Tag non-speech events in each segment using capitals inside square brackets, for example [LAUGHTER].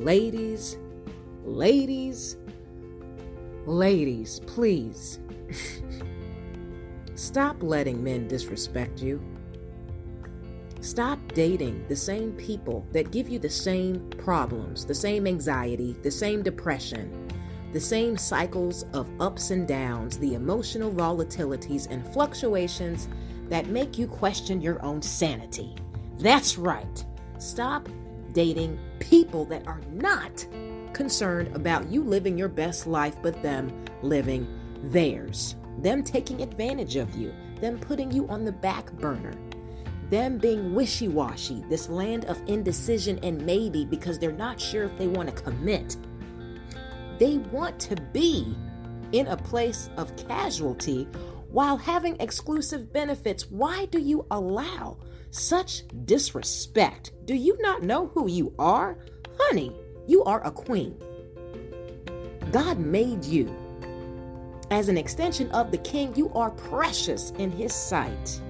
ladies, ladies, ladies, please [LAUGHS] stop letting men disrespect you. Stop dating the same people that give you the same problems, the same anxiety, the same depression, the same cycles of ups and downs, the emotional volatilities and fluctuations that make you question your own sanity. That's right. Stop dating people that are not concerned about you living your best life, but them living theirs. Them taking advantage of you, them putting you on the back burner, them being wishy washy, this land of indecision and maybe because they're not sure if they want to commit. They want to be in a place of casualty while having exclusive benefits. Why do you allow such disrespect? Do you not know who you are? Honey, you are a queen. God made you. As an extension of the king, you are precious in his sight.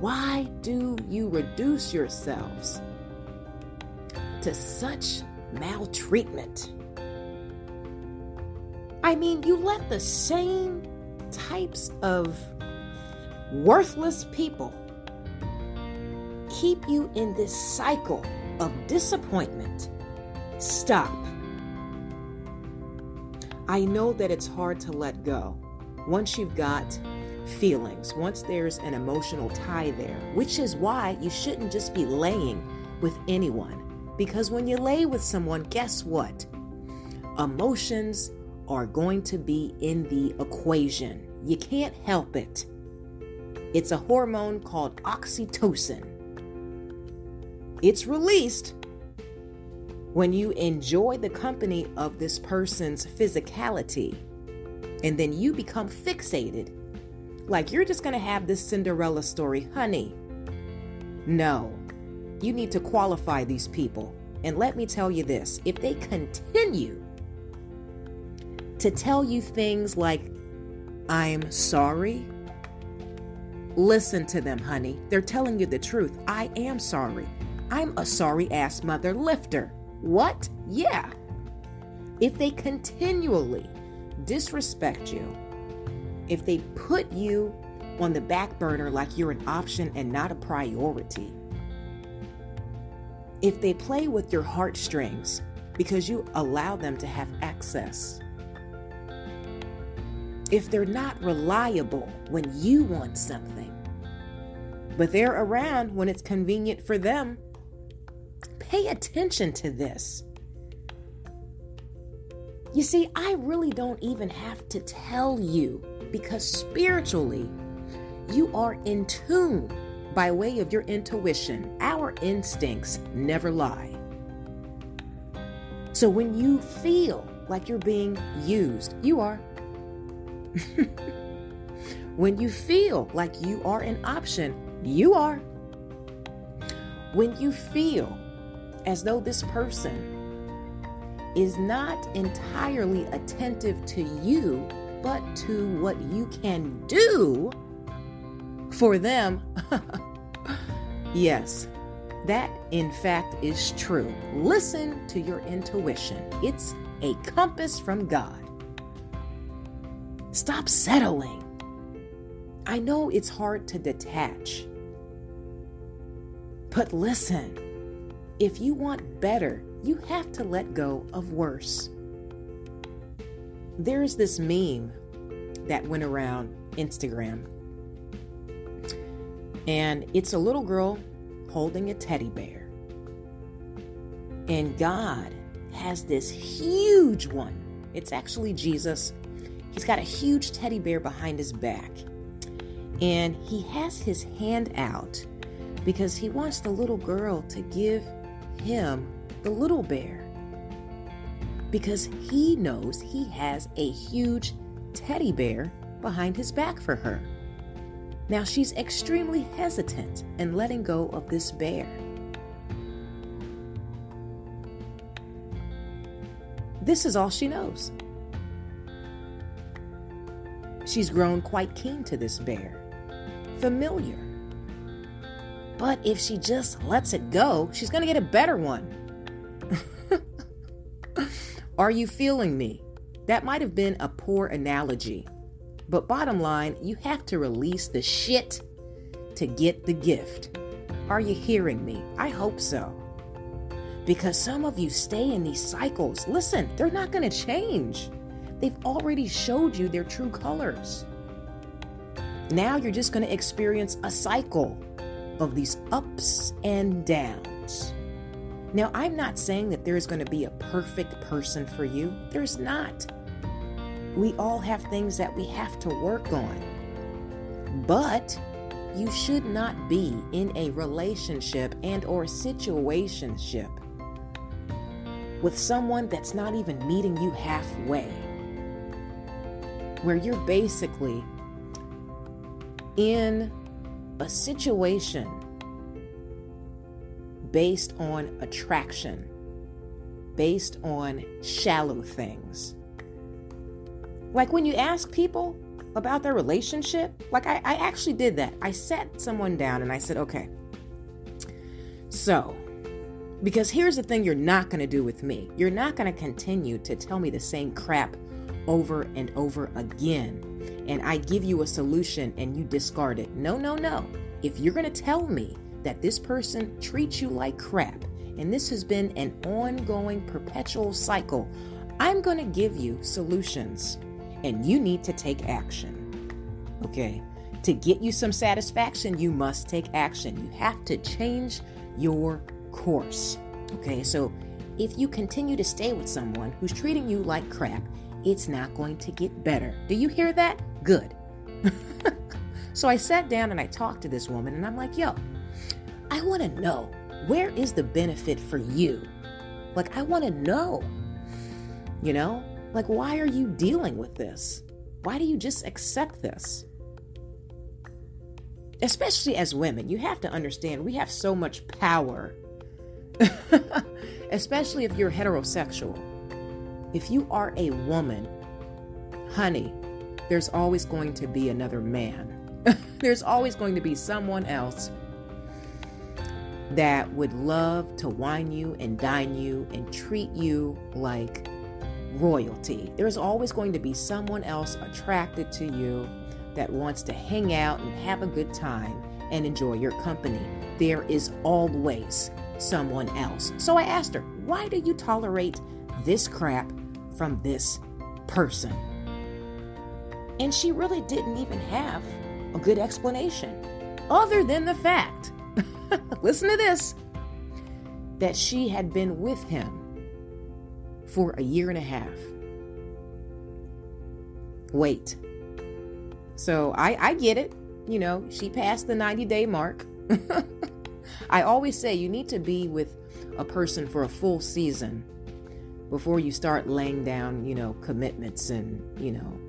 Why do you reduce yourselves to such maltreatment? I mean, you let the same types of worthless people keep you in this cycle of disappointment. Stop. I know that it's hard to let go once you've got feelings, once there's an emotional tie there, which is why you shouldn't just be laying with anyone. Because when you lay with someone, guess what? Emotions are going to be in the equation. You can't help it. It's a hormone called oxytocin. It's released when you enjoy the company of this person's physicality and then you become fixated. Like you're just going to have this Cinderella story. Honey, no. You need to qualify these people. And let me tell you this if they continue to tell you things like, I'm sorry. Listen to them, honey. They're telling you the truth. I am sorry. I'm a sorry ass mother lifter. What? Yeah. If they continually disrespect you, if they put you on the back burner like you're an option and not a priority, if they play with your heartstrings because you allow them to have access, if they're not reliable when you want something, but they're around when it's convenient for them. Pay attention to this. You see, I really don't even have to tell you because spiritually, you are in tune by way of your intuition. Our instincts never lie. So when you feel like you're being used, you are. [LAUGHS] when you feel like you are an option, you are. When you feel as though this person is not entirely attentive to you, but to what you can do for them, [LAUGHS] yes, that in fact is true. Listen to your intuition, it's a compass from God. Stop settling. I know it's hard to detach. But listen, if you want better, you have to let go of worse. There's this meme that went around Instagram, and it's a little girl holding a teddy bear. And God has this huge one. It's actually Jesus He's got a huge teddy bear behind his back. And he has his hand out because he wants the little girl to give him the little bear. Because he knows he has a huge teddy bear behind his back for her. Now she's extremely hesitant in letting go of this bear. This is all she knows. She's grown quite keen to this bear, familiar. But if she just lets it go, she's going to get a better one. [LAUGHS] Are you feeling me? That might have been a poor analogy. But bottom line, you have to release the shit to get the gift. Are you hearing me? I hope so. Because some of you stay in these cycles. Listen, they're not going to change. They've already showed you their true colors. Now you're just going to experience a cycle of these ups and downs. Now, I'm not saying that there's going to be a perfect person for you. There's not. We all have things that we have to work on. But you should not be in a relationship and or situationship with someone that's not even meeting you halfway. Where you're basically in a situation based on attraction, based on shallow things. Like when you ask people about their relationship, like I, I actually did that. I sat someone down and I said, okay, so, because here's the thing you're not going to do with me. You're not going to continue to tell me the same crap over and over again. And I give you a solution and you discard it. No, no, no. If you're going to tell me that this person treats you like crap, and this has been an ongoing, perpetual cycle, I'm going to give you solutions and you need to take action. Okay? To get you some satisfaction, you must take action. You have to change your course. Okay? So if you continue to stay with someone who's treating you like crap, it's not going to get better. Do you hear that? Good. [LAUGHS] so I sat down and I talked to this woman and I'm like, yo, I want to know where is the benefit for you? Like, I want to know, you know, like, why are you dealing with this? Why do you just accept this? Especially as women, you have to understand we have so much power, [LAUGHS] especially if you're heterosexual. If you are a woman, honey, there's always going to be another man. [LAUGHS] there's always going to be someone else that would love to wine you and dine you and treat you like royalty. There's always going to be someone else attracted to you that wants to hang out and have a good time and enjoy your company. There is always someone else. So I asked her, Why do you tolerate this crap from this person? And she really didn't even have a good explanation, other than the fact, [LAUGHS] listen to this, that she had been with him for a year and a half. Wait. So I, I get it. You know, she passed the 90 day mark. [LAUGHS] I always say you need to be with a person for a full season before you start laying down, you know, commitments and, you know,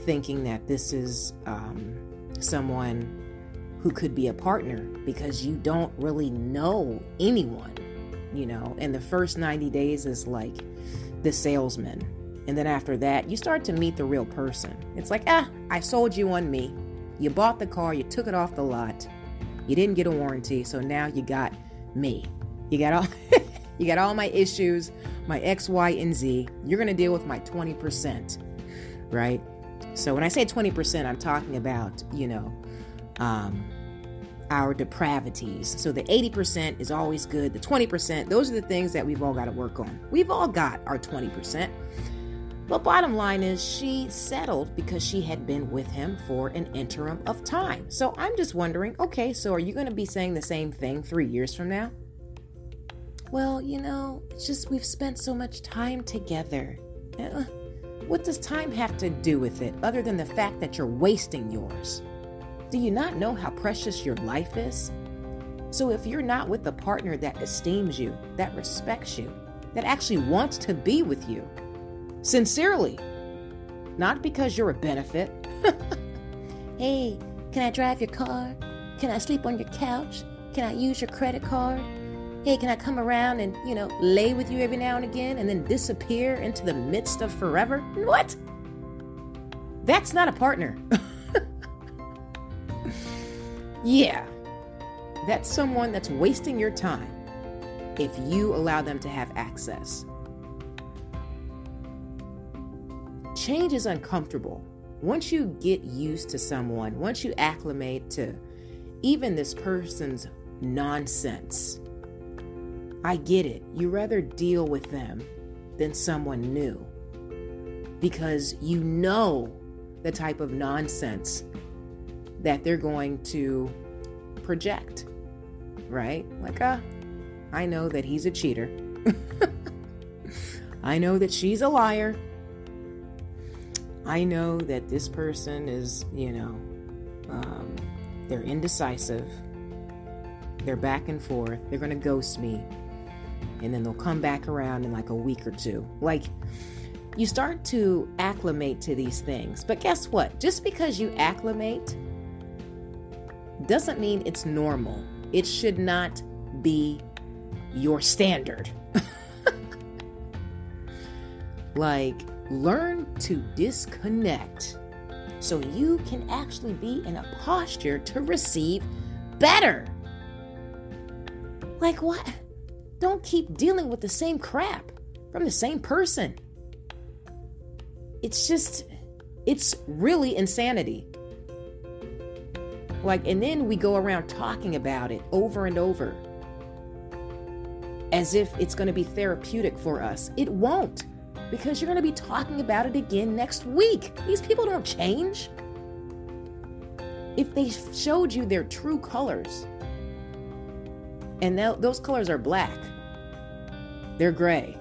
thinking that this is um, someone who could be a partner because you don't really know anyone, you know, and the first 90 days is like the salesman. And then after that, you start to meet the real person. It's like, ah, I sold you on me. You bought the car, you took it off the lot. You didn't get a warranty, so now you got me. You got all [LAUGHS] you got all my issues, my X, Y, and Z. You're gonna deal with my 20%. Right? So when I say 20%, I'm talking about, you know, um, our depravities. So the 80% is always good. The 20%, those are the things that we've all got to work on. We've all got our 20%. But bottom line is, she settled because she had been with him for an interim of time. So I'm just wondering okay, so are you going to be saying the same thing three years from now? Well, you know, it's just we've spent so much time together. Uh, what does time have to do with it other than the fact that you're wasting yours? Do you not know how precious your life is? So, if you're not with a partner that esteems you, that respects you, that actually wants to be with you, sincerely, not because you're a benefit. [LAUGHS] hey, can I drive your car? Can I sleep on your couch? Can I use your credit card? Hey, can I come around and, you know, lay with you every now and again and then disappear into the midst of forever? What? That's not a partner. [LAUGHS] Yeah, that's someone that's wasting your time if you allow them to have access. change is uncomfortable. Once you get used to someone, once you acclimate to even this person's nonsense, I get it. You rather deal with them than someone new because you know the type of nonsense that they're going to project, right? Like, ah, uh, I know that he's a cheater. [LAUGHS] I know that she's a liar. I know that this person is, you know, um, they're indecisive. They're back and forth. They're going to ghost me. And then they'll come back around in like a week or two. Like, you start to acclimate to these things. But guess what? Just because you acclimate doesn't mean it's normal. It should not be your standard. [LAUGHS] like, learn to disconnect so you can actually be in a posture to receive better. Like, what? Don't keep dealing with the same crap from the same person. It's just, it's really insanity. Like, and then we go around talking about it over and over as if it's going to be therapeutic for us. It won't because you're going to be talking about it again next week. These people don't change. If they showed you their true colors, and those colors are black, they're gray,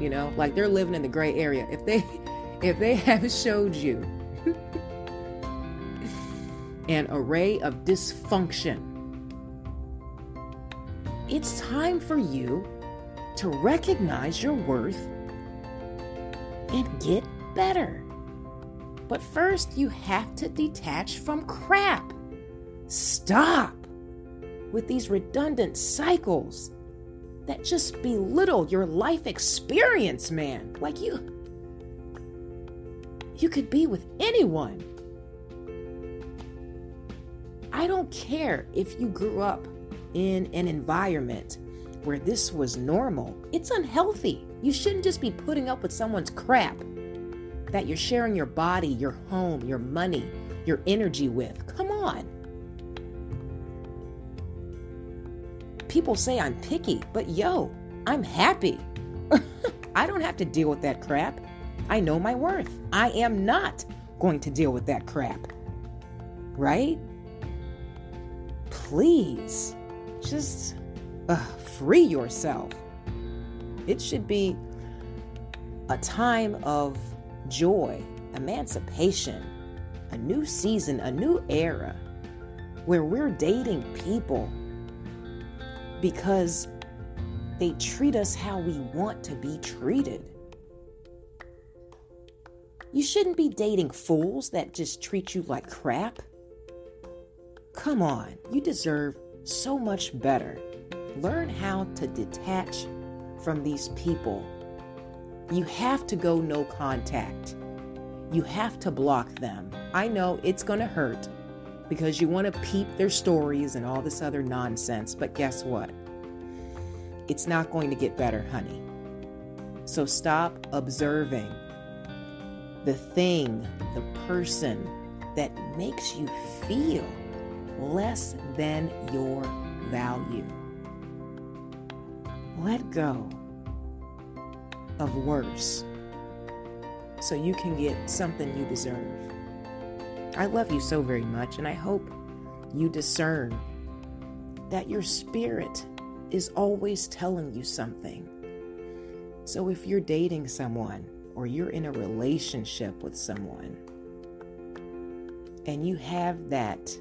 you know, like they're living in the gray area. If they [LAUGHS] if they have showed you [LAUGHS] an array of dysfunction, it's time for you to recognize your worth and get better. But first, you have to detach from crap. Stop with these redundant cycles that just belittle your life experience, man. Like you you could be with anyone. I don't care if you grew up in an environment where this was normal. It's unhealthy. You shouldn't just be putting up with someone's crap that you're sharing your body, your home, your money, your energy with. Come People say I'm picky, but yo, I'm happy. [LAUGHS] I don't have to deal with that crap. I know my worth. I am not going to deal with that crap. Right? Please, just uh, free yourself. It should be a time of joy, emancipation, a new season, a new era where we're dating people because they treat us how we want to be treated. You shouldn't be dating fools that just treat you like crap. Come on, you deserve so much better. Learn how to detach from these people. You have to go no contact. You have to block them. I know it's going to hurt because you want to peep their stories and all this other nonsense, but guess what? It's not going to get better, honey. So stop observing the thing, the person that makes you feel less than your value. Let go of worse so you can get something you deserve. I love you so very much, and I hope you discern that your spirit is always telling you something. So if you're dating someone, or you're in a relationship with someone and you have that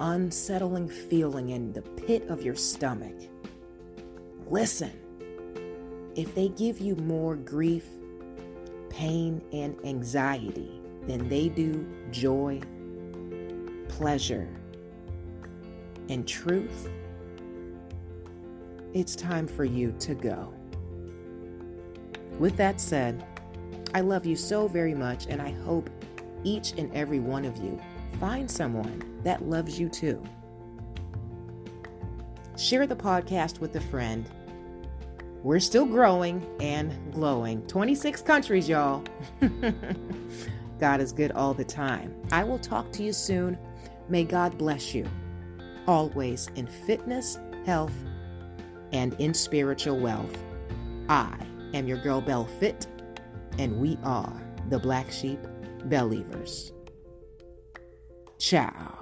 unsettling feeling in the pit of your stomach, listen. If they give you more grief, pain, and anxiety than they do joy, pleasure, and truth, it's time for you to go. With that said, I love you so very much, and I hope each and every one of you find someone that loves you too. Share the podcast with a friend we're still growing and glowing. 26 countries, y'all. [LAUGHS] God is good all the time. I will talk to you soon. May God bless you always in fitness, health, and in spiritual wealth. I am your girl Belle Fit, and we are the Black Sheep Believers. Ciao.